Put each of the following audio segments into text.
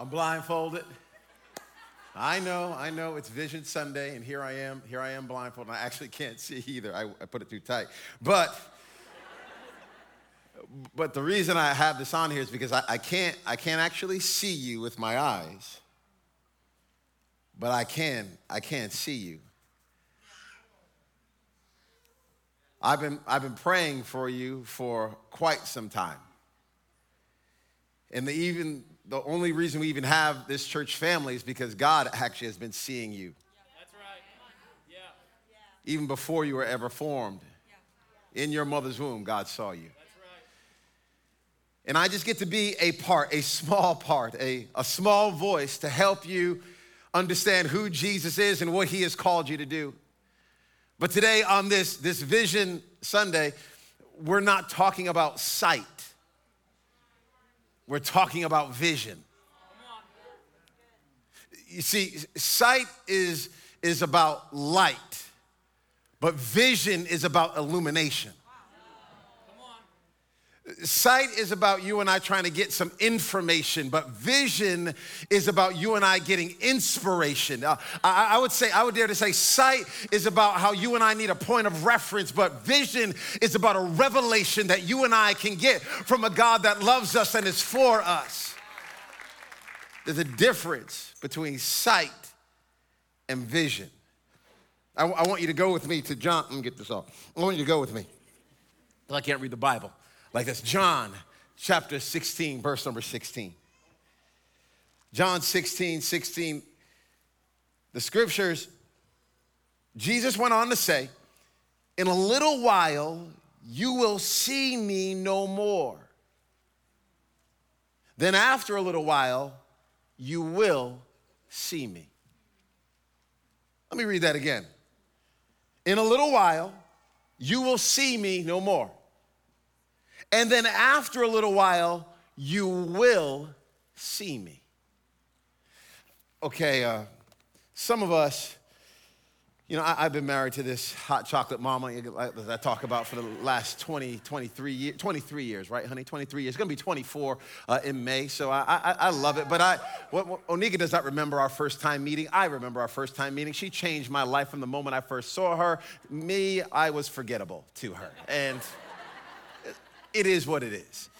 I'm blindfolded. I know, I know it's Vision Sunday, and here I am, here I am blindfolded. I actually can't see either. I, I put it too tight. But but the reason I have this on here is because I, I, can't I can't actually see you with my eyes. But I can, I can't see you. I've been, I've been praying for you for quite some time. And the, even the only reason we even have this church family is because God actually has been seeing you. That's right. Yeah. Even before you were ever formed. In your mother's womb, God saw you. Right. And I just get to be a part, a small part, a, a small voice to help you understand who Jesus is and what he has called you to do. But today on this, this Vision Sunday, we're not talking about sight. We're talking about vision. You see, sight is, is about light, but vision is about illumination. Sight is about you and I trying to get some information, but vision is about you and I getting inspiration. Uh, I, I, would say, I would dare to say, sight is about how you and I need a point of reference, but vision is about a revelation that you and I can get from a God that loves us and is for us. There's a difference between sight and vision. I, I want you to go with me to John. Let me get this off. I want you to go with me. I can't read the Bible like this John chapter 16, verse number 16. John 16, 16. The scriptures, Jesus went on to say, In a little while you will see me no more. Then after a little while, you will see me. Let me read that again. In a little while, you will see me no more. And then after a little while, you will see me. Okay, uh, some of us, you know, I, have been married to this hot chocolate mama that I talk about for the last 20, 23 years, 23 years, right, honey? 23 years. It's gonna be 24 uh, in May, so I, I, I, love it. But I, what, what, Oneka does not remember our first time meeting. I remember our first time meeting. She changed my life from the moment I first saw her. Me, I was forgettable to her. And it is what it is.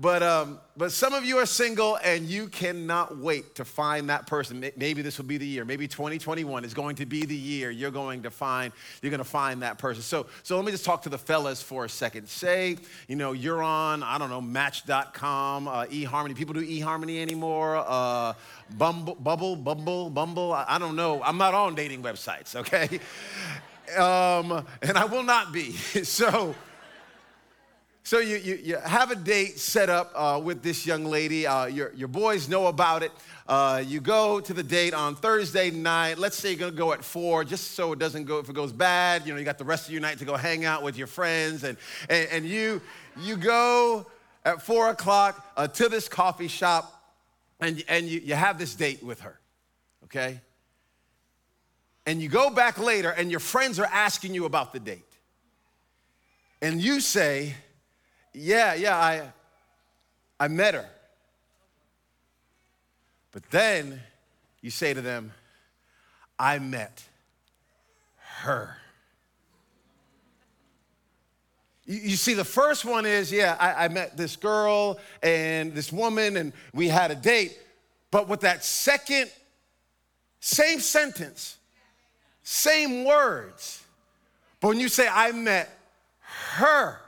But, um, but some of you are single and you cannot wait to find that person. Maybe this will be the year. Maybe 2021 is going to be the year you're going to find, you're going to find that person. So, so let me just talk to the fellas for a second. Say, you know, you're on, I don't know, Match.com, uh, eHarmony. People do eHarmony anymore. Uh, Bumble, Bubble, Bumble, Bumble. I, I don't know. I'm not on dating websites, okay? Um, and I will not be. so, so you, you, you, have a date set up uh, with this young lady. Uh, your, your boys know about it. Uh, you go to the date on Thursday night. Let's say you're gonna go at four, just so it doesn't go, if it goes bad, you know, you got the rest of your night to go hang out with your friends. And, and, and you, you go at four o'clock uh, to this coffee shop and, and you, you have this date with her, okay? And you go back later and your friends are asking you about the date. And you say, yeah, yeah, I, I met her. But then you say to them, I met her. You, see, the first one is, yeah, I, I met this girl and this woman, and we had a date. But with that second, same sentence, same words. But when you say, I met her,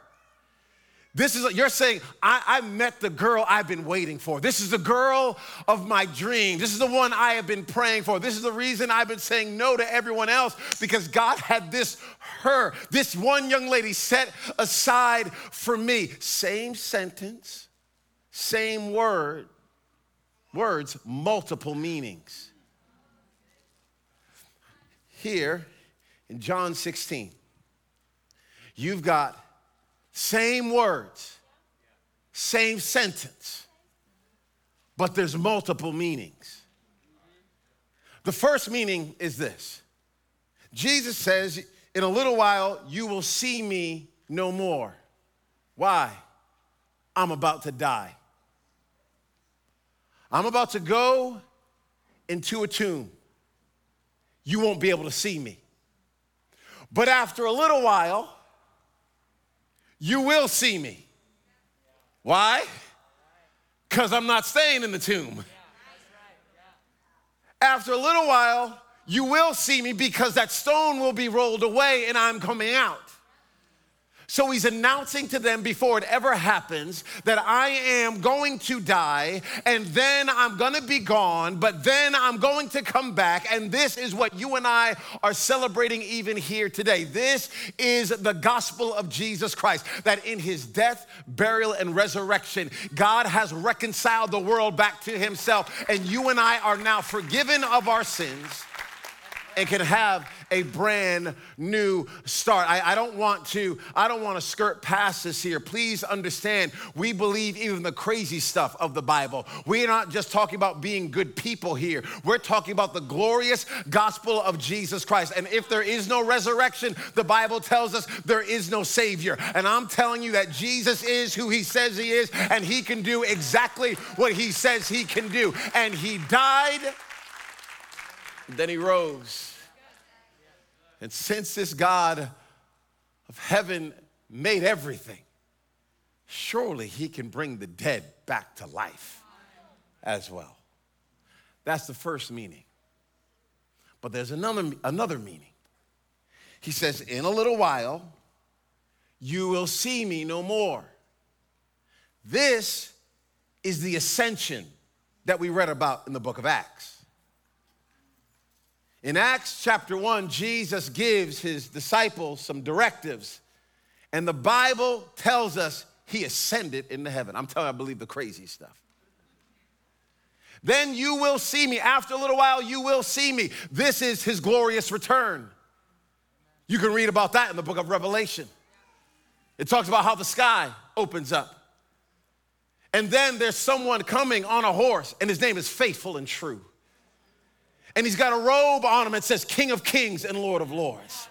this is, you're saying, I, I, met the girl I've been waiting for. This is the girl of my dream. This is the one I have been praying for. This is the reason I've been saying no to everyone else because God had this, her, this one young lady set aside for me. Same sentence, same word, words, multiple meanings. Here in John 16, you've got same words, same sentence, but there's multiple meanings. The first meaning is this Jesus says, In a little while, you will see me no more. Why? I'm about to die. I'm about to go into a tomb. You won't be able to see me. But after a little while, you will see me. Why? Because I'm not staying in the tomb. After a little while, you will see me because that stone will be rolled away and I'm coming out. So he's announcing to them before it ever happens that I am going to die and then I'm going to be gone, but then I'm going to come back. And this is what you and I are celebrating even here today. This is the gospel of Jesus Christ that in his death, burial, and resurrection, God has reconciled the world back to himself. And you and I are now forgiven of our sins and can have a brand new start. I, I, don't want to, I don't want to skirt past this here. Please understand, we believe even the crazy stuff of the Bible. We're not just talking about being good people here. We're talking about the glorious gospel of Jesus Christ. And if there is no resurrection, the Bible tells us there is no Savior. And I'm telling you that Jesus is who He says He is, and He can do exactly what He says He can do. And He died then he rose. And since this God of heaven made everything, surely he can bring the dead back to life as well. That's the first meaning. But there's another, another meaning. He says, In a little while, you will see me no more. This is the ascension that we read about in the book of Acts. In Acts chapter 1, Jesus gives his disciples some directives, and the Bible tells us he ascended into heaven. I'm telling you, I believe the crazy stuff. Then you will see me. After a little while, you will see me. This is his glorious return. You can read about that in the book of Revelation. It talks about how the sky opens up. And then there's someone coming on a horse, and his name is faithful and true and he's got a robe on him that says King of Kings and Lord of Lords.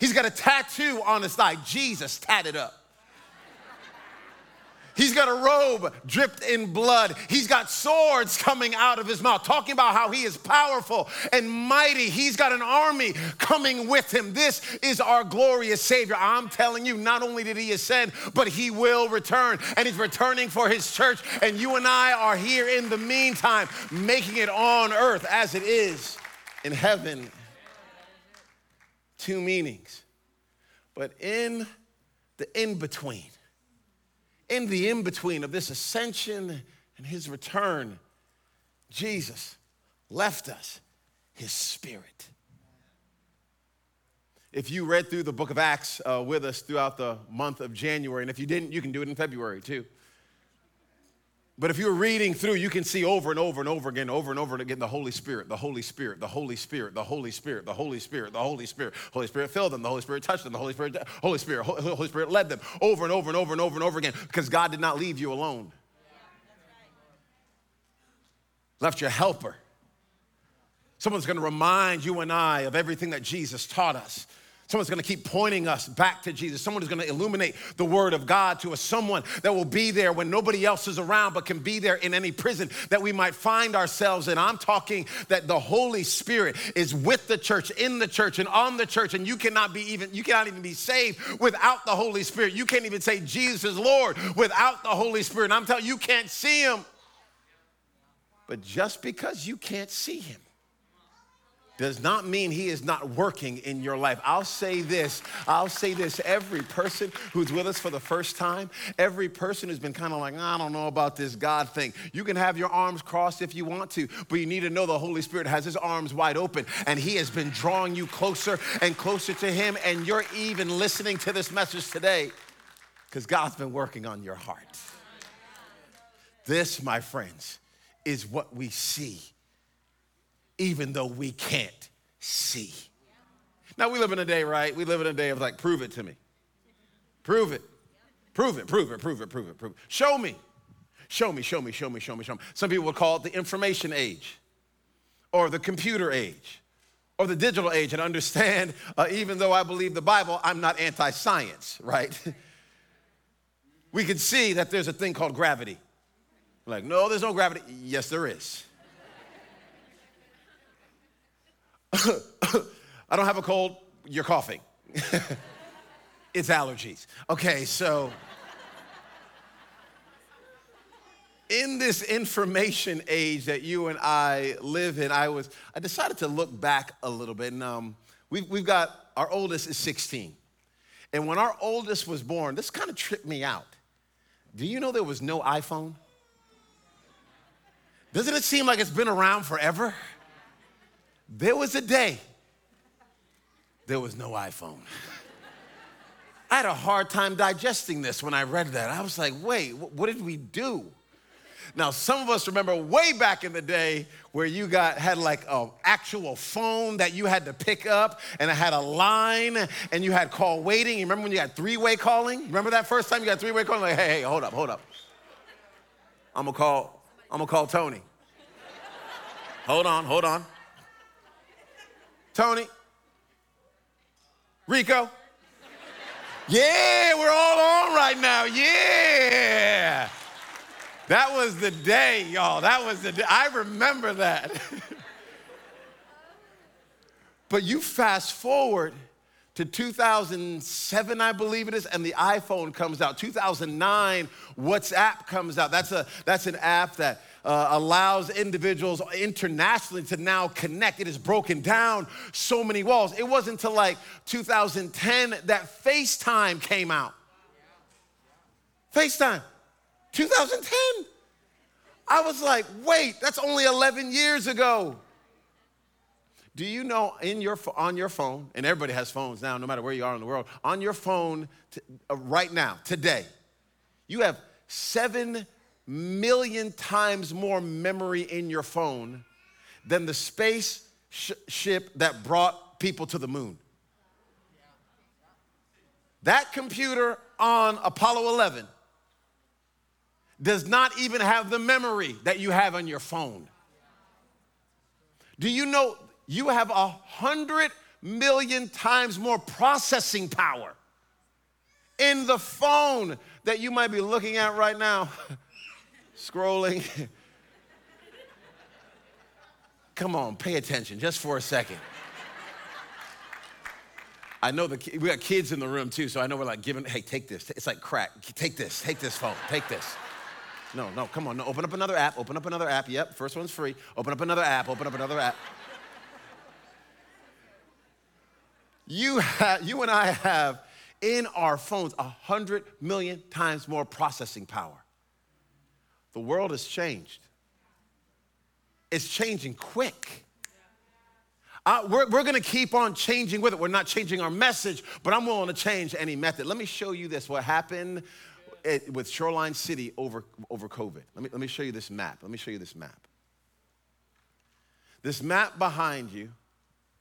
He's got a tattoo on his thigh, Jesus tatted up. He's got a robe dripped in blood. He's got swords coming out of his mouth, talking about how he is powerful and mighty. He's got an army coming with him. This is our glorious Savior. I'm telling you, not only did he ascend, but he will return. And he's returning for his church. And you and I are here in the meantime, making it on earth as it is in heaven. Two meanings. But in the in between, in the in between of this ascension and his return, Jesus left us his spirit. If you read through the book of Acts uh, with us throughout the month of January, and if you didn't, you can do it in February too. But if you're reading through, you can see over and over and over again, over and over again, the Holy Spirit, the Holy Spirit, the Holy Spirit, the Holy Spirit, the Holy Spirit, the Holy Spirit. Holy Spirit filled them, the Holy Spirit touched them, the Holy Spirit, Holy Spirit, Holy Spirit led them over and over and over and over and over again because God did not leave you alone. Left your helper. Someone's going to remind you and I of everything that Jesus taught us. Someone's gonna keep pointing us back to Jesus. Someone is gonna illuminate the word of God to us. Someone that will be there when nobody else is around, but can be there in any prison that we might find ourselves in. I'm talking that the Holy Spirit is with the church, in the church, and on the church, and you cannot be even, you cannot even be saved without the Holy Spirit. You can't even say Jesus is Lord without the Holy Spirit. And I'm telling you, you can't see him. But just because you can't see him, does not mean he is not working in your life. I'll say this, I'll say this every person who's with us for the first time, every person who's been kind of like, I don't know about this God thing. You can have your arms crossed if you want to, but you need to know the Holy Spirit has his arms wide open and he has been drawing you closer and closer to him. And you're even listening to this message today because God's been working on your heart. This, my friends, is what we see even though we can't see. Now, we live in a day, right? We live in a day of like, prove it to me. Prove it. Prove it, prove it, prove it, prove it, prove it. Show me. Show me, show me, show me, show me, show me. Some people would call it the information age or the computer age or the digital age and understand, uh, even though I believe the Bible, I'm not anti science, right? we can see that there's a thing called gravity. Like, no, there's no gravity. Yes, there is. I don't have a cold, you're coughing. it's allergies. Okay, so in this information age that you and I live in, I was I decided to look back a little bit, and um, we've, we've got our oldest is 16, and when our oldest was born, this kind of tripped me out. Do you know there was no iPhone? Doesn't it seem like it's been around forever? There was a day there was no iPhone. I had a hard time digesting this when I read that. I was like, wait, what did we do? Now, some of us remember way back in the day where you got had like an actual phone that you had to pick up and it had a line and you had call waiting. You remember when you had three-way calling? Remember that first time you got three-way calling? Like, hey, hey, hold up, hold up. I'm gonna call, I'm gonna call Tony. hold on, hold on. Tony. Rico. Yeah, we're all on right now. Yeah. That was the day, y'all. That was the day. I remember that. but you fast forward to 2007, I believe it is, and the iPhone comes out. 2009, WhatsApp comes out. That's, a, that's an app that uh, allows individuals internationally to now connect. It has broken down so many walls. It wasn't until like 2010 that FaceTime came out. FaceTime, 2010. I was like, wait, that's only 11 years ago. Do you know in your, on your phone, and everybody has phones now, no matter where you are in the world, on your phone to, uh, right now, today, you have 7 million times more memory in your phone than the space sh- ship that brought people to the moon. That computer on Apollo 11 does not even have the memory that you have on your phone. Do you know you have a hundred million times more processing power in the phone that you might be looking at right now, scrolling. Come on, pay attention just for a second. I know the we got kids in the room too, so I know we're like giving, hey, take this. It's like crack. Take this, take this phone, take this. No, no, come on, no, open up another app, open up another app. Yep, first one's free. Open up another app, open up another app. You, have, you and I have in our phones a hundred million times more processing power. The world has changed. It's changing quick. Uh, we're we're going to keep on changing with it. We're not changing our message, but I'm willing to change any method. Let me show you this what happened at, with Shoreline City over, over COVID. Let me, let me show you this map. Let me show you this map. This map behind you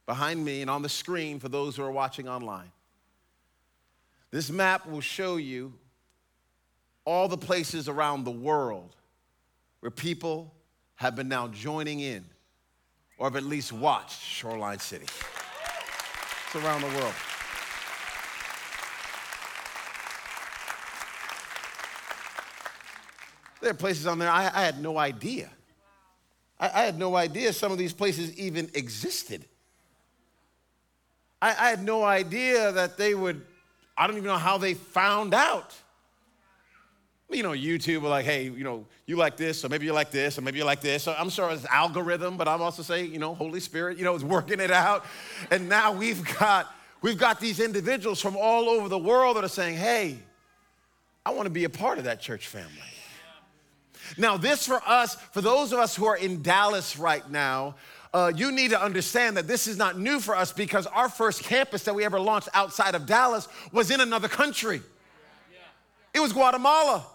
behind me and on the screen for those who are watching online. This map will show you all the places around the world where people have been now joining in or have at least watched Shoreline City. It's around the world. There are places on there I, I had no idea. I, I had no idea some of these places even existed. I, I had no idea that they would, I don't even know how they found out. You know, YouTube like, hey, you know, you like this, or maybe you like this, or maybe you like this. So I'm sure it's algorithm, but I'm also saying, you know, Holy Spirit, you know, is working it out. And now we've got we've got these individuals from all over the world that are saying, hey, I want to be a part of that church family. Now, this for us, for those of us who are in Dallas right now, uh, you need to understand that this is not new for us because our first campus that we ever launched outside of Dallas was in another country. It was Guatemala.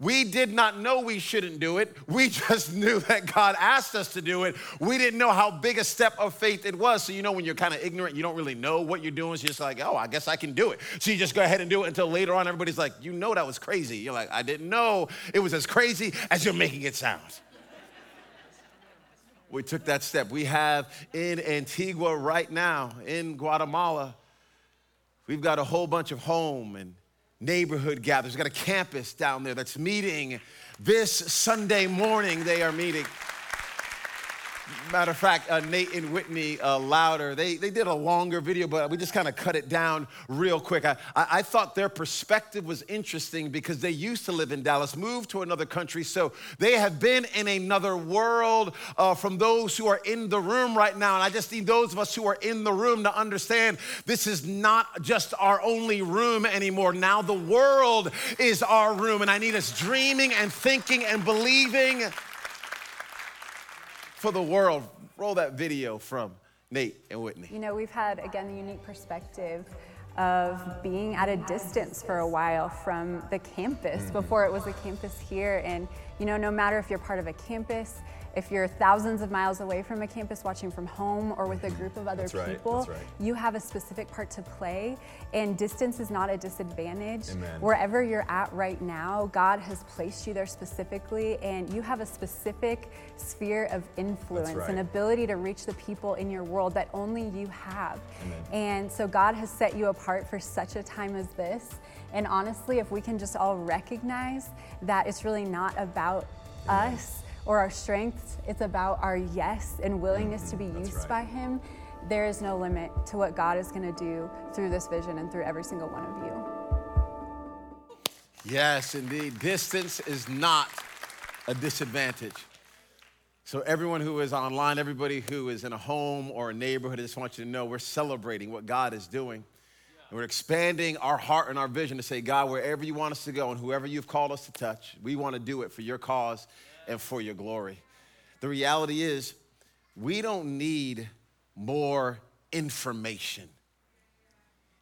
We did not know we shouldn't do it. We just knew that God asked us to do it. We didn't know how big a step of faith it was. So, you know, when you're kind of ignorant, you don't really know what you're doing. So you're just like, oh, I guess I can do it. So you just go ahead and do it until later on, everybody's like, you know, that was crazy. You're like, I didn't know it was as crazy as you're making it sound we took that step. We have in Antigua right now, in Guatemala, we've got a whole bunch of home and neighborhood gathers. We've got a campus down there that's meeting this Sunday morning. They are meeting. Matter of fact, uh, Nate and Whitney uh, Louder, they, they did a longer video, but we just kind of cut it down real quick. I, I, I, thought their perspective was interesting because they used to live in Dallas, moved to another country, so they have been in another world uh, from those who are in the room right now. And I just need those of us who are in the room to understand this is not just our only room anymore. Now the world is our room, and I need us dreaming and thinking and believing for the world. Roll that video from Nate and Whitney. You know, we've had, again, the unique perspective of being at a distance for a while from the campus mm-hmm. before it was a campus here. And, you know, no matter if you're part of a campus, if you're thousands of miles away from a campus watching from home or with a mm-hmm. group of other that's people, right, right. you have a specific part to play. And distance is not a disadvantage. Amen. Wherever you're at right now, God has placed you there specifically, and you have a specific sphere of influence right. and ability to reach the people in your world that only you have. Amen. And so God has set you apart for such a time as this. And honestly, if we can just all recognize that it's really not about Amen. us or our strengths, it's about our yes and willingness to be mm-hmm. used right. by Him. There is no limit to what God is going to do through this vision and through every single one of you. Yes, indeed. Distance is not a disadvantage. So, everyone who is online, everybody who is in a home or a neighborhood, I just want you to know we're celebrating what God is doing. And we're expanding our heart and our vision to say, God, wherever you want us to go and whoever you've called us to touch, we want to do it for your cause and for your glory. The reality is, we don't need more information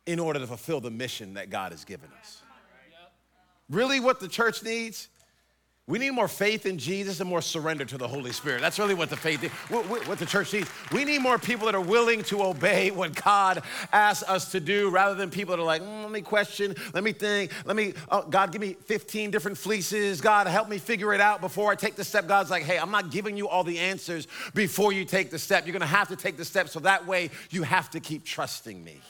in order to fulfill the mission that God has given us. Really, what the church needs we need more faith in Jesus and more surrender to the Holy Spirit. That's really what the faith, is, what the church needs. We need more people that are willing to obey what God asks us to do, rather than people that are like, mm, let me question, let me think, let me, oh, God, give me 15 different fleeces. God, help me figure it out before I take the step. God's like, hey, I'm not giving you all the answers before you take the step. You're gonna have to take the step, so that way you have to keep trusting me.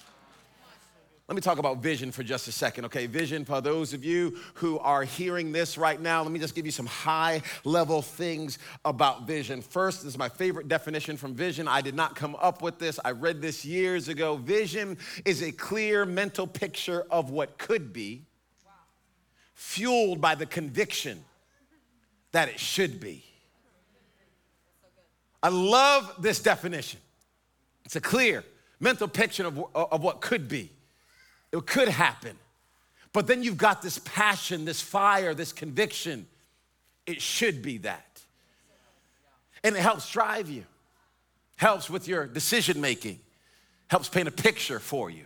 Let me talk about vision for just a second, okay? Vision, for those of you who are hearing this right now, let me just give you some high level things about vision. First, this is my favorite definition from vision. I did not come up with this, I read this years ago. Vision is a clear mental picture of what could be, fueled by the conviction that it should be. I love this definition. It's a clear mental picture of, of what could be it could happen. But then you've got this passion, this fire, this conviction. It should be that. And it helps drive you, helps with your decision making, helps paint a picture for you.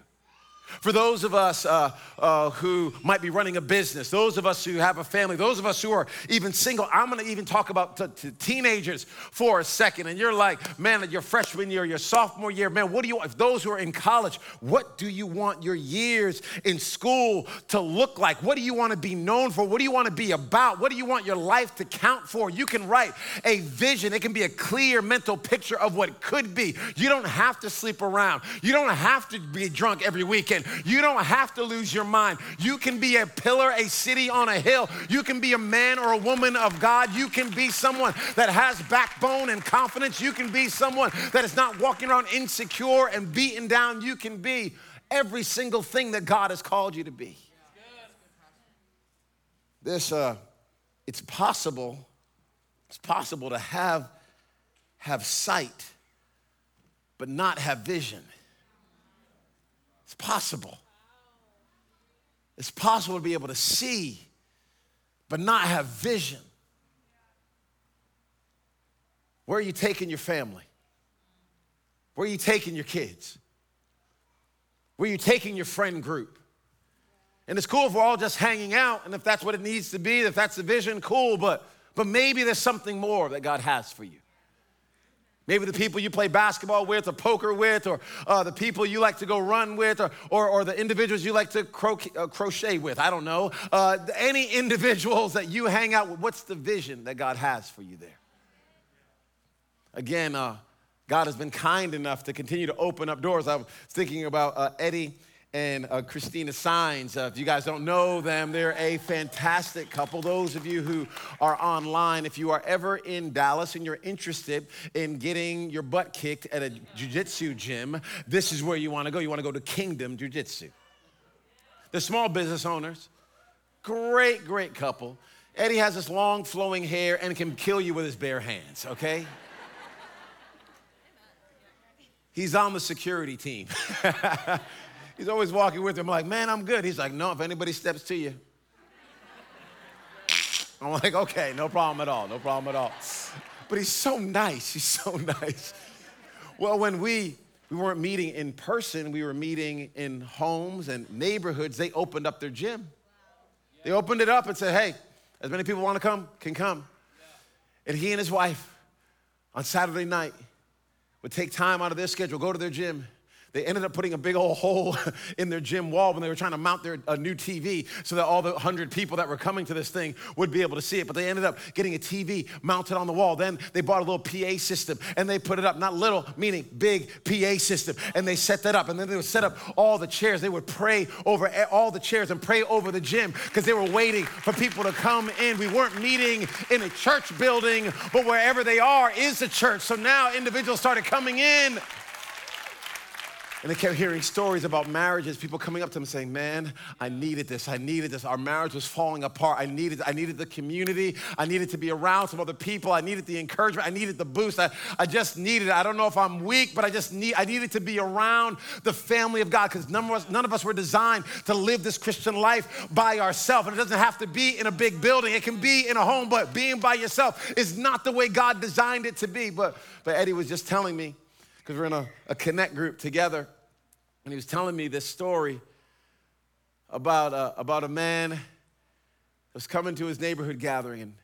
For those of us uh, uh, who might be running a business, those of us who have a family, those of us who are even single, I'm gonna even talk about t- t- teenagers for a second. And you're like, man, your freshman year, your sophomore year, man, what do you want? If those who are in college, what do you want your years in school to look like? What do you wanna be known for? What do you wanna be about? What do you want your life to count for? You can write a vision, it can be a clear mental picture of what could be. You don't have to sleep around, you don't have to be drunk every weekend. You don't have to lose your mind. You can be a pillar, a city on a hill. You can be a man or a woman of God. You can be someone that has backbone and confidence. You can be someone that is not walking around insecure and beaten down. You can be every single thing that God has called you to be. This, uh, it's possible, it's possible to have, have sight, but not have vision. It's possible. It's possible to be able to see, but not have vision. Where are you taking your family? Where are you taking your kids? Where are you taking your friend group? And it's cool if we're all just hanging out, and if that's what it needs to be, if that's the vision, cool, but, but maybe there's something more that God has for you. Maybe the people you play basketball with or poker with, or uh, the people you like to go run with, or, or, or the individuals you like to cro- uh, crochet with. I don't know. Uh, any individuals that you hang out with, what's the vision that God has for you there? Again, uh, God has been kind enough to continue to open up doors. I was thinking about uh, Eddie and uh, Christina Signs. Uh, if you guys don't know them, they're a fantastic couple. Those of you who are online, if you are ever in Dallas and you're interested in getting your butt kicked at a jiu-jitsu gym, this is where you want to go. You want to go to Kingdom Jiu-Jitsu. The small business owners, great, great couple. Eddie has this long flowing hair and can kill you with his bare hands, okay? He's on the security team. He's always walking with him, like, man, I'm good. He's like, no, if anybody steps to you. I'm like, okay, no problem at all, no problem at all. But he's so nice, he's so nice. Well, when we we weren't meeting in person, we were meeting in homes and neighborhoods, they opened up their gym. They opened it up and said, hey, as many people want to come, can come. And he and his wife on Saturday night would take time out of their schedule, go to their gym, they ended up putting a big old hole in their gym wall when they were trying to mount their a new TV so that all the 100 people that were coming to this thing would be able to see it. But they ended up getting a TV mounted on the wall. Then they bought a little PA system and they put it up, not little, meaning big PA system. And they set that up. And then they would set up all the chairs. They would pray over all the chairs and pray over the gym because they were waiting for people to come in. We weren't meeting in a church building, but wherever they are is a church. So now individuals started coming in. And they kept hearing stories about marriages, people coming up to them saying, Man, I needed this. I needed this. Our marriage was falling apart. I needed, I needed the community. I needed to be around some other people. I needed the encouragement. I needed the boost. I, I just needed it. I don't know if I'm weak, but I just need I needed to be around the family of God because none of us, none of us were designed to live this Christian life by ourselves. And it doesn't have to be in a big building. It can be in a home, but being by yourself is not the way God designed it to be. But but Eddie was just telling me because we're in a, a connect group together. And he was telling me this story about a, about a man that was coming to his neighborhood gathering. And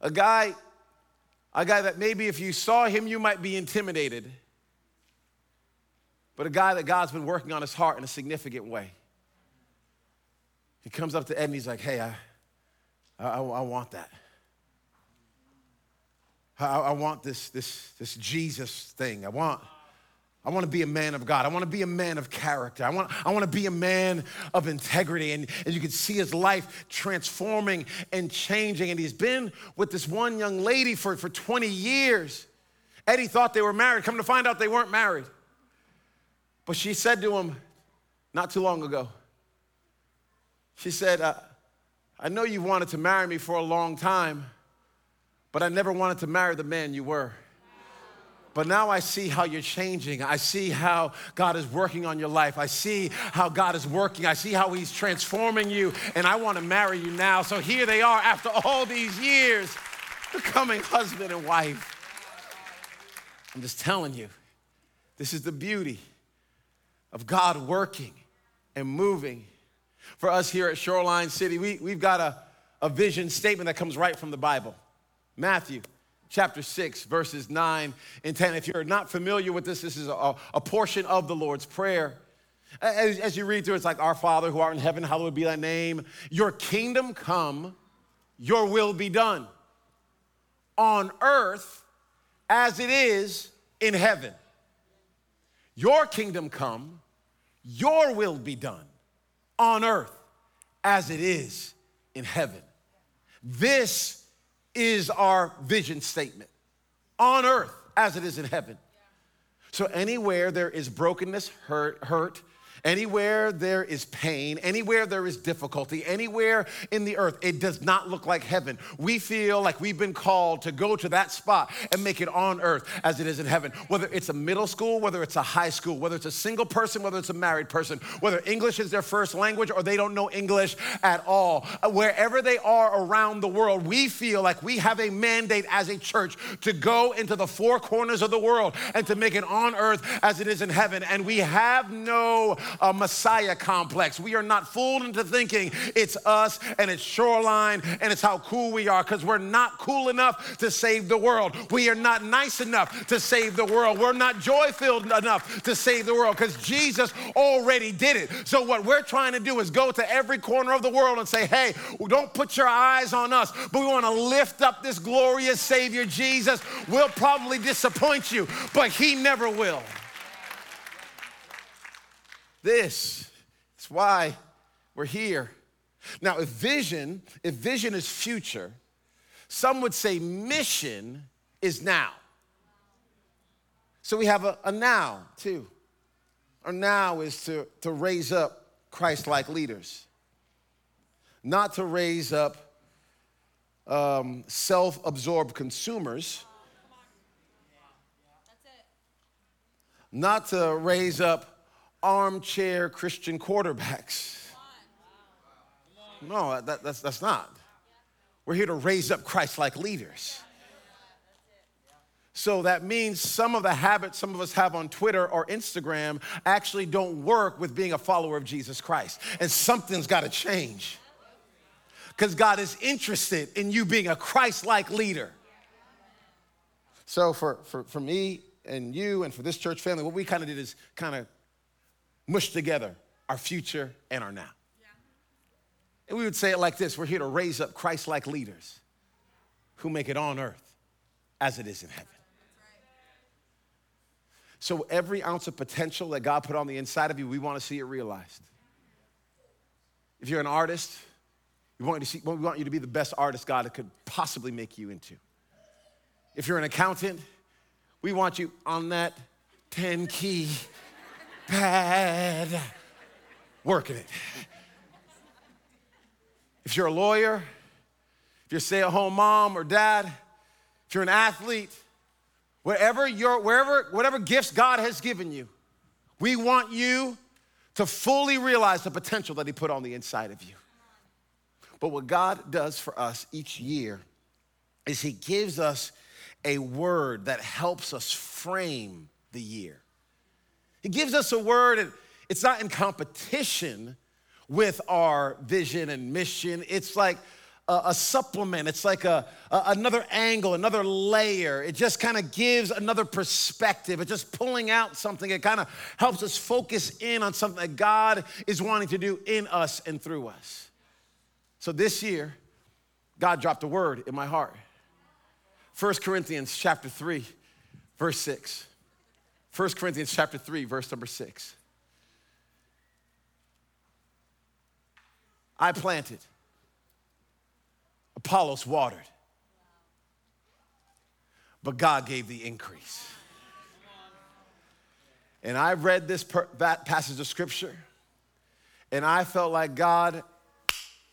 a guy, a guy that maybe if you saw him, you might be intimidated. But a guy that God's been working on his heart in a significant way. He comes up to Ed and he's like, hey, I, I, I want that. I, I want this, this, this Jesus thing. I want, I want to be a man of God. I want to be a man of character. I want, I want to be a man of integrity. And, and you can see his life transforming and changing. And he's been with this one young lady for, for 20 years. Eddie thought they were married. Come to find out they weren't married. But she said to him not too long ago, she said, uh, I know you wanted to marry me for a long time, but I never wanted to marry the man you were. But now I see how you're changing. I see how God is working on your life. I see how God is working. I see how He's transforming you. And I want to marry you now. So here they are after all these years, becoming husband and wife. I'm just telling you, this is the beauty of God working and moving. For us here at Shoreline City, we, we've got a, a vision statement that comes right from the Bible. Matthew chapter 6, verses 9 and 10. If you're not familiar with this, this is a, a portion of the Lord's Prayer. As, as, you read through, it's like, Our Father who art in heaven, hallowed be thy name. Your kingdom come, your will be done on earth as it is in heaven. Your kingdom come, your will be done on earth as it is in heaven. This is our vision statement on earth as it is in heaven. So, anywhere there is brokenness, hurt, hurt, Anywhere there is pain, anywhere there is difficulty, anywhere in the earth, it does not look like heaven. We feel like we've been called to go to that spot and make it on earth as it is in heaven. Whether it's a middle school, whether it's a high school, whether it's a single person, whether it's a married person, whether English is their first language or they don't know English at all, uh, wherever they are around the world, we feel like we have a mandate as a church to go into the four corners of the world and to make it on earth as it is in heaven. And we have no a Messiah complex. We are not fooled into thinking it's us and it's shoreline and it's how cool we are because we're not cool enough to save the world. We are not nice enough to save the world. We're not joy filled enough to save the world because Jesus already did it. So, what we're trying to do is go to every corner of the world and say, hey, don't put your eyes on us, but we want to lift up this glorious Savior, Jesus. We'll probably disappoint you, but He never will. This is why we're here. Now, if vision, if vision is future, some would say mission is now. So we have a, a now too. Our now is to, to raise up Christ like leaders, not to raise up um, self absorbed consumers, not to raise up armchair Christian quarterbacks. No, that, that's, that's not. We're here to raise up Christ like leaders. So that means some of the habits some of us have on Twitter or Instagram actually don't work with being a follower of Jesus Christ. And something's got to change. Because God is interested in you being a Christ like leader. So for, for, for me and you and for this church family, what we kind of did is kind of mush together our future and our now. And we would say it like this We're here to raise up Christ like leaders who make it on earth as it is in heaven. So every ounce of potential that God put on the inside of you, we want to see it realized. If you're an artist, we want you to, see, we want you to be the best artist God could possibly make you into. If you're an accountant, we want you on that 10 key pad working it. If you're a lawyer, if you're a stay at home mom or dad, if you're an athlete, wherever you're, wherever, whatever gifts God has given you, we want you to fully realize the potential that He put on the inside of you. But what God does for us each year is He gives us a word that helps us frame the year. He gives us a word, and it's not in competition with our vision and mission. It's like a, a supplement, it's like a, a, another angle, another layer. It just kind of gives another perspective. It's just pulling out something. It kind of helps us focus in on something that God is wanting to do in us and through us. So this year, God dropped a word in my heart. 1 Corinthians chapter 3, verse 6. 1 Corinthians chapter 3, verse number 6. I planted, Apollos watered, but God gave the increase. And I read this per, that passage of scripture, and I felt like God,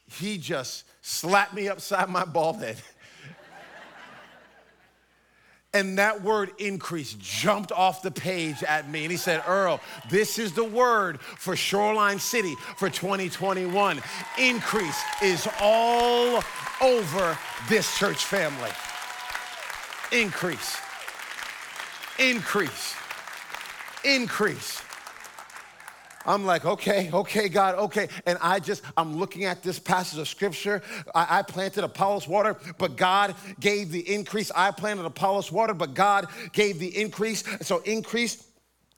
He just slapped me upside my bald head. And that word increase jumped off the page at me. And he said, Earl, this is the word for Shoreline City for 2021. Increase is all over this church family. Increase. Increase. Increase. I'm like, okay, okay, God, okay. And I just, I'm looking at this passage of scripture. I, I, planted Apollos water, but God gave the increase. I planted Apollos water, but God gave the increase. So increase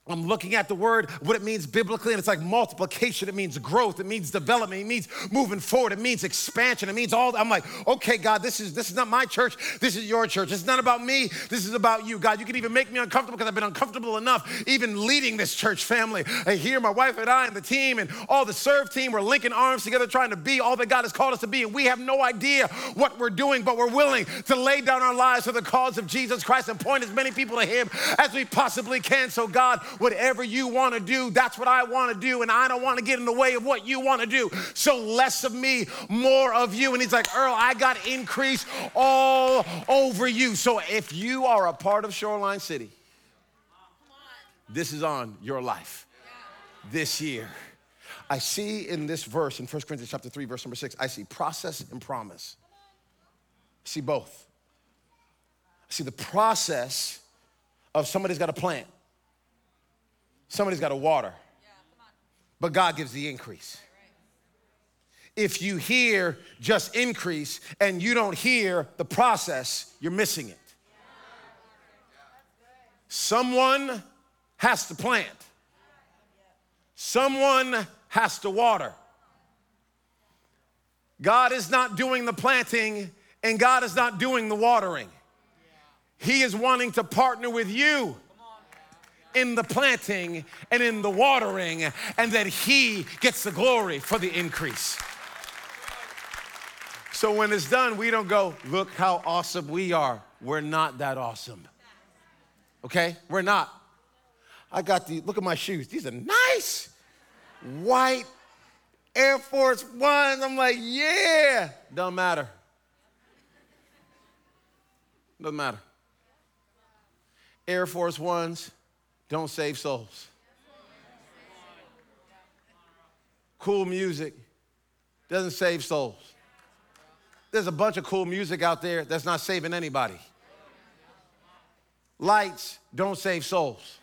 I'm looking at the word, what it means biblically, and it's like multiplication. It means growth. It means development. It means moving forward. It means expansion. It means all. I'm like, okay, God, this is this is not my church. This is your church. It's not about me. This is about you, God. You can even make me uncomfortable because I've been uncomfortable enough even leading this church family. And here, my wife and I and the team and all the serve team, we're linking arms together, trying to be all that God has called us to be, and we have no idea what we're doing, but we're willing to lay down our lives for the cause of Jesus Christ and point as many people to Him as we possibly can. So, God whatever you want to do, that's what I want to do. And I don't want to get in the way of what you want to do. So less of me, more of you. And he's like, Earl, I got increase all over you. So if you are a part of Shoreline City, this is on your life this year. I see in this verse, in 1 Corinthians chapter 3, verse number 6, I see process and promise. I see both. I see the process of somebody's got a plant somebody's got to water. But God gives the increase. If you hear just increase and you don't hear the process, you're missing it. Someone has to plant, someone has to water. God is not doing the planting and God is not doing the watering. He is wanting to partner with you in the planting and in the watering, and that He gets the glory for the increase. So when it's done, we don't go, look how awesome we are. We're not that awesome. Okay? We're not. I got the, look at my shoes. These are nice. White Air Force Ones. I'm like, yeah. Don't matter. Doesn't matter. Air Force Ones don't save souls. Cool music doesn't save souls. There's a bunch of cool music out there that's not saving anybody. Lights don't save souls.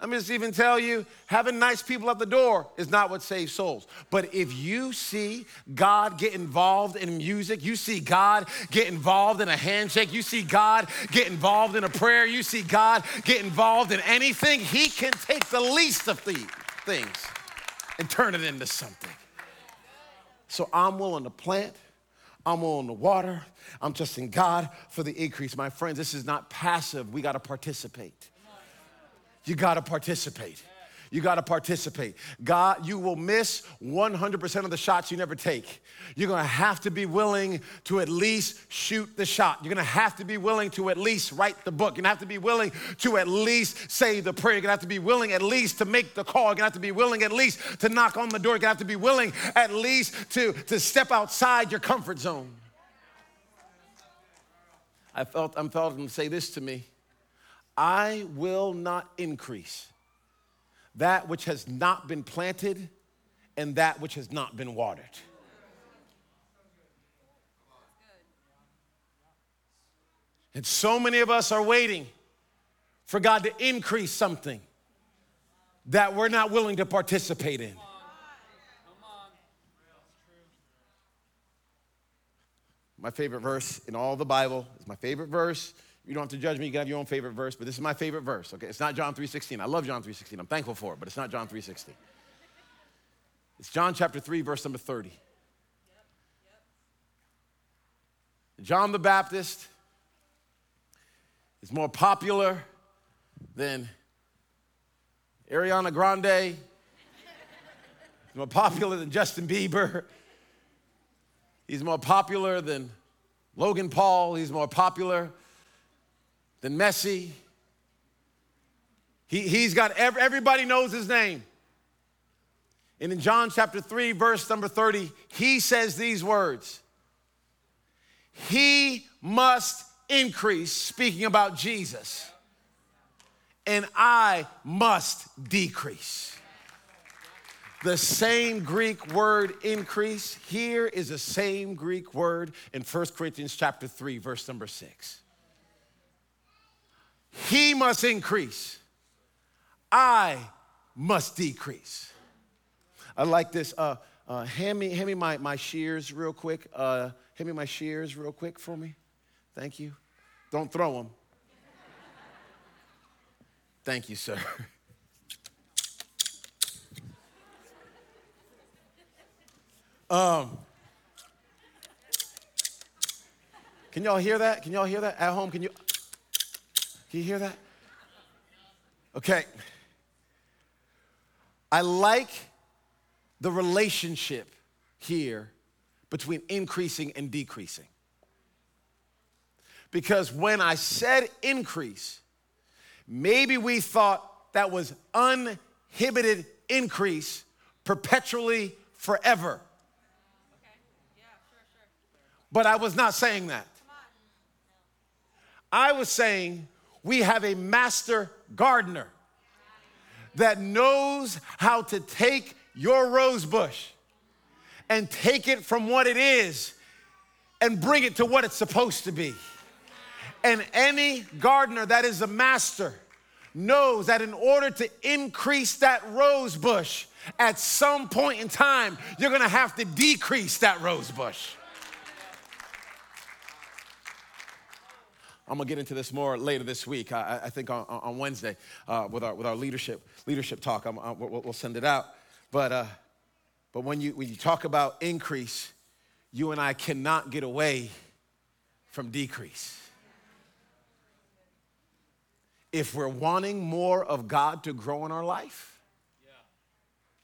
Let me just even tell you, having nice people at the door is not what saves souls. But if you see God get involved in music, you see God get involved in a handshake, you see God get involved in a prayer, you see God get involved in anything, He can take the least of the things and turn it into something. So I'm willing to plant, I'm willing to water, I'm trusting God for the increase. My friends, this is not passive, we gotta participate. You gotta participate. You gotta participate. God, you will miss 100% of the shots you never take. You're gonna have to be willing to at least shoot the shot. You're gonna have to be willing to at least write the book. You're gonna have to be willing to at least say the prayer. You're gonna have to be willing at least to make the call. You're gonna have to be willing at least to knock on the door. You're gonna have to be willing at least to, to step outside your comfort zone. I felt, I'm felt him say this to me. I will not increase that which has not been planted and that which has not been watered. And so many of us are waiting for God to increase something that we're not willing to participate in. My favorite verse in all the Bible is my favorite verse. You don't have to judge me, you can have your own favorite verse, but this is my favorite verse, okay? It's not John 3:16. I love John 3:16. I'm thankful for it, but it's not John 3:16. It's John chapter 3, verse number 30. John the Baptist is more popular than Ariana Grande, He's more popular than Justin Bieber. He's more popular than Logan Paul. He's more popular than Messi. He, he's got, every, everybody knows his name. And in John chapter 3, verse number 30, he says these words He must increase, speaking about Jesus, and I must decrease. The same Greek word increase here is the same Greek word in 1 Corinthians chapter 3 verse number 6. He must increase. I must decrease. I like this. Uh, uh, hand me, hand me my, my shears real quick. Uh, hand me my shears real quick for me. Thank you. Don't throw them. Thank you, sir. Um, can y'all hear that? Can y'all hear that at home? Can you? Can you hear that? Okay. I like the relationship here between increasing and decreasing. Because when I said increase, maybe we thought that was uninhibited increase perpetually forever. But I was not saying that. I was saying we have a master gardener that knows how to take your rose bush and take it from what it is and bring it to what it's supposed to be. And any gardener that is a master knows that in order to increase that rose bush, at some point in time, you're gonna have to decrease that rose bush. I'm gonna get into this more later this week. I, I think on, on Wednesday uh, with our with our leadership leadership talk. I'm, I'm, we'll, we'll, send it out. But uh, but when you when you talk about increase, you and I cannot get away from decrease. if we're wanting more of God to grow in our life,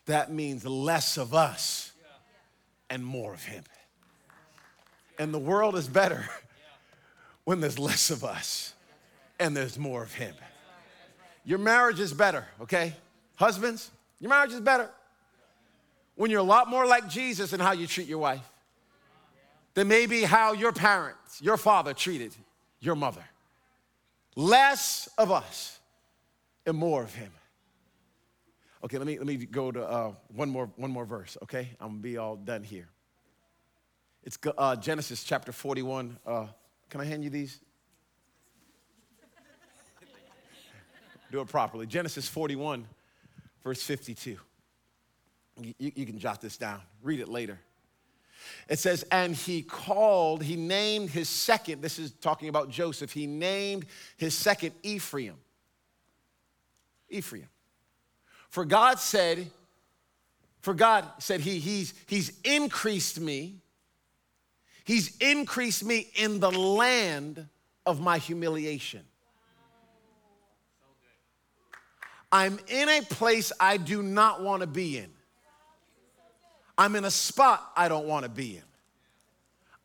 that means less of us and more of Him. And the world is better when there's less of us and there's more of Him. Your marriage is better, okay? Husbands, your marriage is better when you're a lot more like Jesus in how you treat your wife than maybe how your parents, your father treated your mother. Less of us and more of him. Okay, let me, let me go to uh, one, more, one more verse, okay? I'm gonna be all done here. It's uh, Genesis chapter 41. Uh, can I hand you these? Do it properly. Genesis 41, verse 52. You, you can jot this down, read it later. It says, and he called, he named his second, this is talking about Joseph, he named his second Ephraim. Ephraim. For God said, for God said he, he's, he's increased me, he's increased me in the land of my humiliation. I'm in a place I do not want to be in. I'm in a spot I don't want to be in.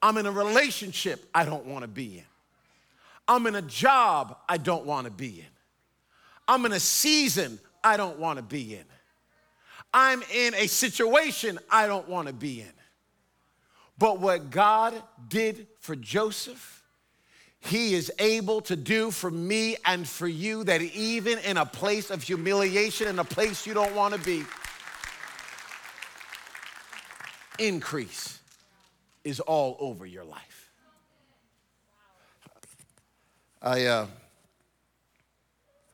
I'm in a relationship I don't want to be in. I'm in a job I don't want to be in. I'm in a season I don't want to be in. I'm in a situation I don't want to be in. But what God did for Joseph, He is able to do for me and for you that even in a place of humiliation, in a place you don't want to be, increase is all over your life. I, uh,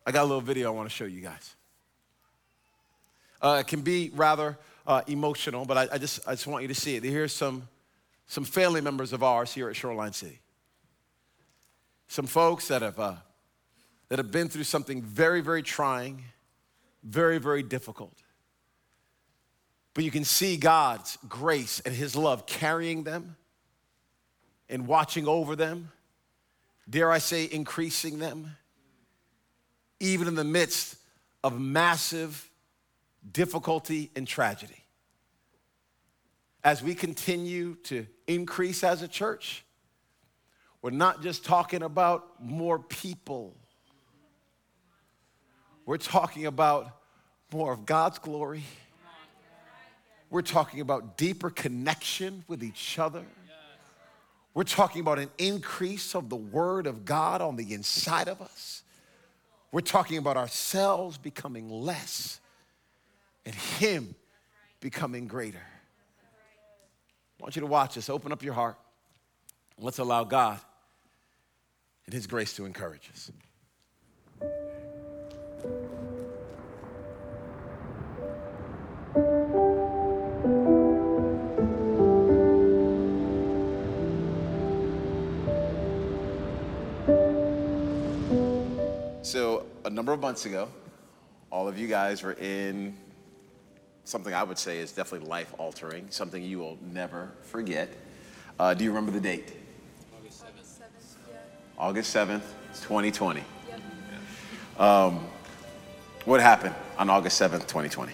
I got a little video I want to show you guys. Uh, it can be rather uh, emotional, but I, I, just, I just want you to see it. Here's some, some family members of ours here at Shoreline City. Some folks that have, uh, that have been through something very, very trying, very, very difficult. But you can see God's grace and His love carrying them and watching over them. Dare I say, increasing them, even in the midst of massive difficulty and tragedy. As we continue to increase as a church, we're not just talking about more people, we're talking about more of God's glory we're talking about deeper connection with each other. We're talking about an increase of the Word of God on the inside of us. We're talking about ourselves becoming less and Him becoming greater. I want you to watch this. Open up your heart. Let's allow God and His grace to encourage us. So, a number of months ago, all of you guys were in something I would say is definitely life altering, something you will never forget. Uh, do you remember the date? August 7th. August 7th, 2020. Yep. Um, what happened on August 7th, 2020?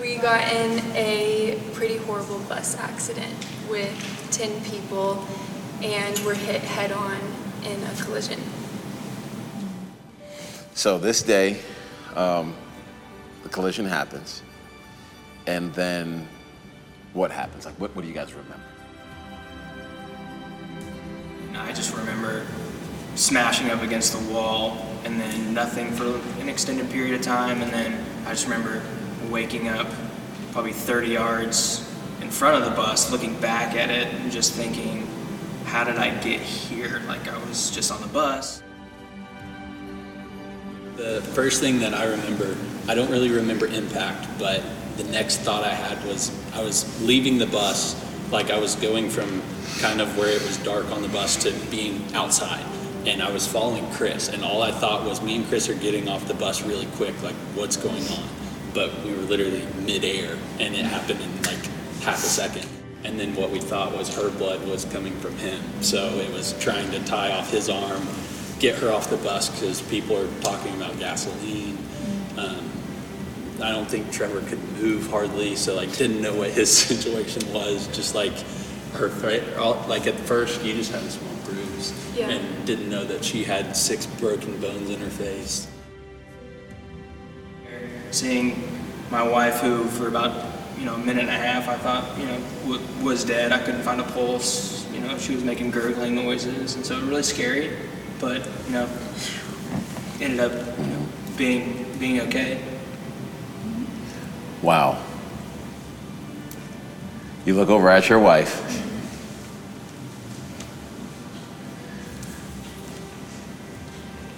We got in a pretty horrible bus accident with 10 people and were hit head on in a collision. So this day, um, the collision happens, and then what happens? Like, what, what do you guys remember? I just remember smashing up against the wall and then nothing for an extended period of time. And then I just remember waking up probably 30 yards in front of the bus, looking back at it and just thinking, how did I get here? Like I was just on the bus. The first thing that I remember, I don't really remember impact, but the next thought I had was I was leaving the bus, like I was going from kind of where it was dark on the bus to being outside. And I was following Chris, and all I thought was me and Chris are getting off the bus really quick, like what's going on? But we were literally midair, and it happened in like half a second. And then what we thought was her blood was coming from him. So it was trying to tie off his arm, get her off the bus because people are talking about gasoline. Um, I don't think Trevor could move hardly, so like didn't know what his situation was. Just like her, like at first you just had a small bruise Yeah. and didn't know that she had six broken bones in her face. Seeing my wife, who for about you know a minute and a half I thought you know w- was dead. I couldn't find a pulse. You know she was making gurgling noises, and so really scary. But you know ended up you know being being okay. Wow. You look over at your wife.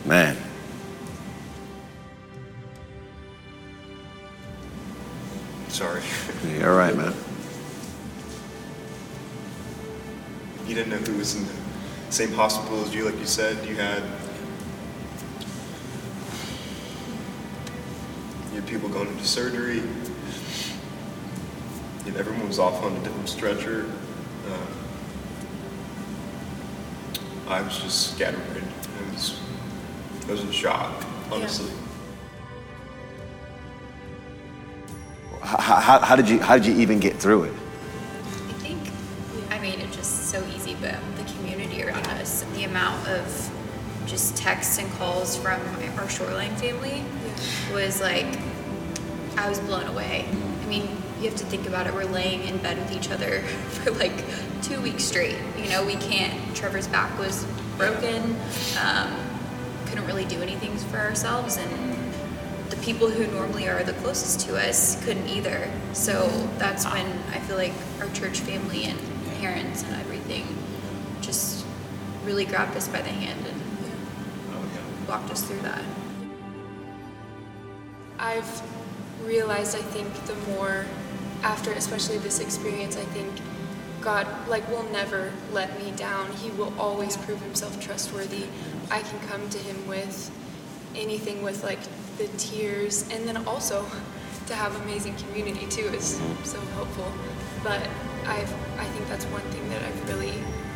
Man. Sorry. Yeah, all right, man. You didn't know who was in the same hospital as you, like you said. You had you had people going into surgery. And everyone was off on a different stretcher. Uh, I was just scattered. I was, I was in shock, honestly. How, how, how did you how did you even get through it? Shoreline family was like, I was blown away. I mean, you have to think about it. We're laying in bed with each other for like two weeks straight. You know, we can't. Trevor's back was broken. Um, couldn't really do anything for ourselves, and the people who normally are the closest to us couldn't either. So that's when I feel like our church family and parents and everything just really grabbed us by the hand and walked us through that. I've realized, I think, the more after, especially this experience, I think God, like, will never let me down. He will always prove himself trustworthy. I can come to him with anything with, like, the tears, and then also to have amazing community, too, is so helpful. But I've, I think that's one thing that I've really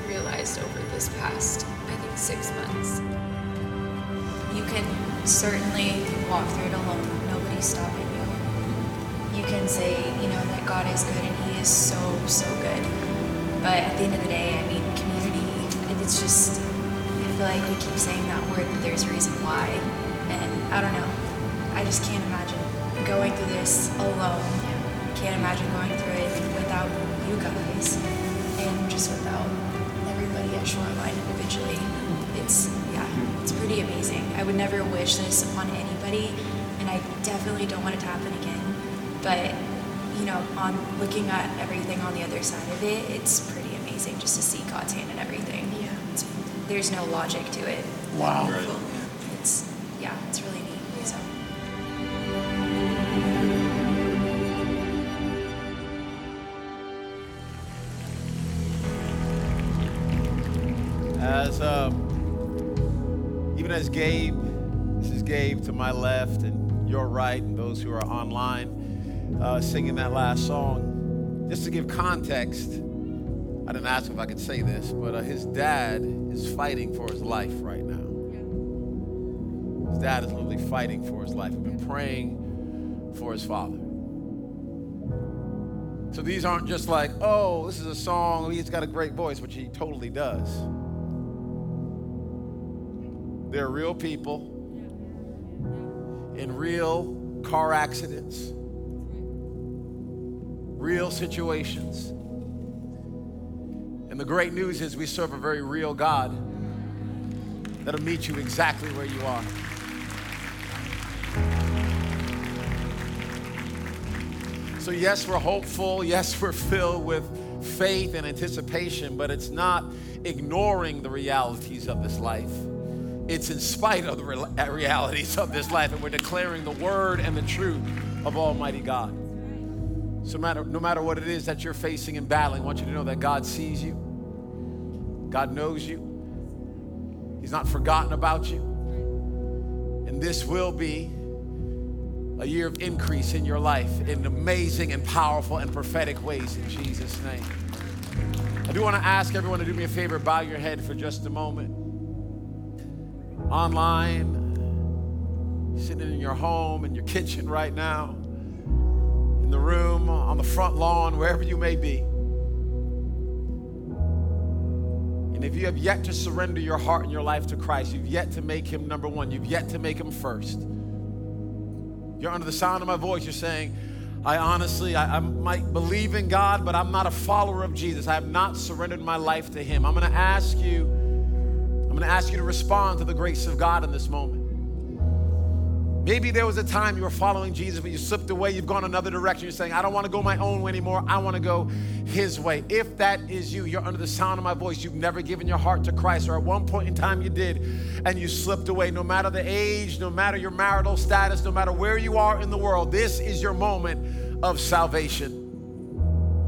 realized over this past, I think, six months. You can certainly walk through it alone. Stopping you. You can say, you know, that God is good and He is so, so good. But at the end of the day, I mean, community, it's just, I feel like we keep saying that word, but there's a reason why. And I don't know. I just can't imagine going through this alone. Can't imagine going through it without you guys and just without everybody at Shoreline individually. It's, yeah, it's pretty amazing. I would never wish this upon anybody, and I definitely don't want it to happen again. But, you know, on looking at everything on the other side of it, it's pretty amazing just to see God's hand in everything. Yeah. It's, there's no logic to it. Wow. Right. It's, yeah, it's really neat. So. As um, even as Gabe, this is Gabe to my left and your right, and those who are online uh, singing that last song. Just to give context, I didn't ask if I could say this, but uh, his dad is fighting for his life right now. His dad is literally fighting for his life. We've been praying for his father. So these aren't just like, oh, this is a song, he's got a great voice, which he totally does. They're real people in real car accidents, real situations. And the great news is we serve a very real God that'll meet you exactly where you are. So, yes, we're hopeful. Yes, we're filled with faith and anticipation, but it's not ignoring the realities of this life. It's in spite of the re- uh, realities of this life, and we're declaring the word and the truth of Almighty God. So, matter, no matter what it is that you're facing and battling, I want you to know that God sees you, God knows you, He's not forgotten about you. And this will be a year of increase in your life in amazing and powerful and prophetic ways in Jesus' name. I do want to ask everyone to do me a favor, bow your head for just a moment. Online, sitting in your home, in your kitchen right now, in the room, on the front lawn, wherever you may be. And if you have yet to surrender your heart and your life to Christ, you've yet to make him number one, you've yet to make him first. You're under the sound of my voice, you're saying, I honestly, I, I, might believe in God, but I'm not a follower of Jesus. I have not surrendered my life to Him. I'm going to ask you, I'm going to ask you to respond to the grace of God in this moment. Maybe there was a time you were following Jesus, but you slipped away, you've gone another direction. You're saying, I don't want to go my own way anymore. I want to go His way. If that is you, you're under the sound of my voice, you've never given your heart to Christ, or at one point in time you did, and you slipped away. No matter the age, no matter your marital status, no matter where you are in the world, this is your moment of salvation.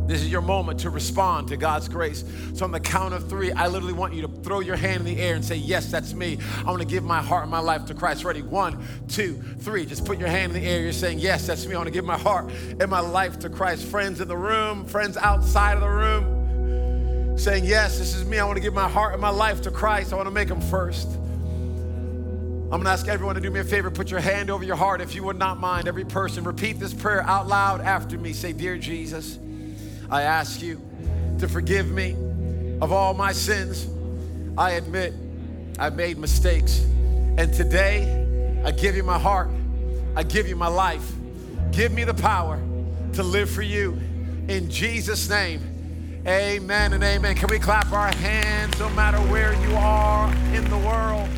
This is your moment to respond to God's grace. So, on the count of three, I literally want you to throw your hand in the air and say, Yes, that's me. I want to give my heart and my life to Christ. Ready? One, two, three. Just put your hand in the air. You're saying, Yes, that's me. I want to give my heart and my life to Christ. Friends in the room, friends outside of the room, saying, Yes, this is me. I want to give my heart and my life to Christ. I want to make Him first. I'm going to ask everyone to do me a favor. Put your hand over your heart if you would not mind. Every person, repeat this prayer out loud after me. Say, Dear Jesus, I ask you to forgive me of all my sins. I admit I've made mistakes. And today, I give you my heart. I give you my life. Give me the power to live for you. In Jesus' name, amen and amen. Can we clap our hands no matter where you are in the world?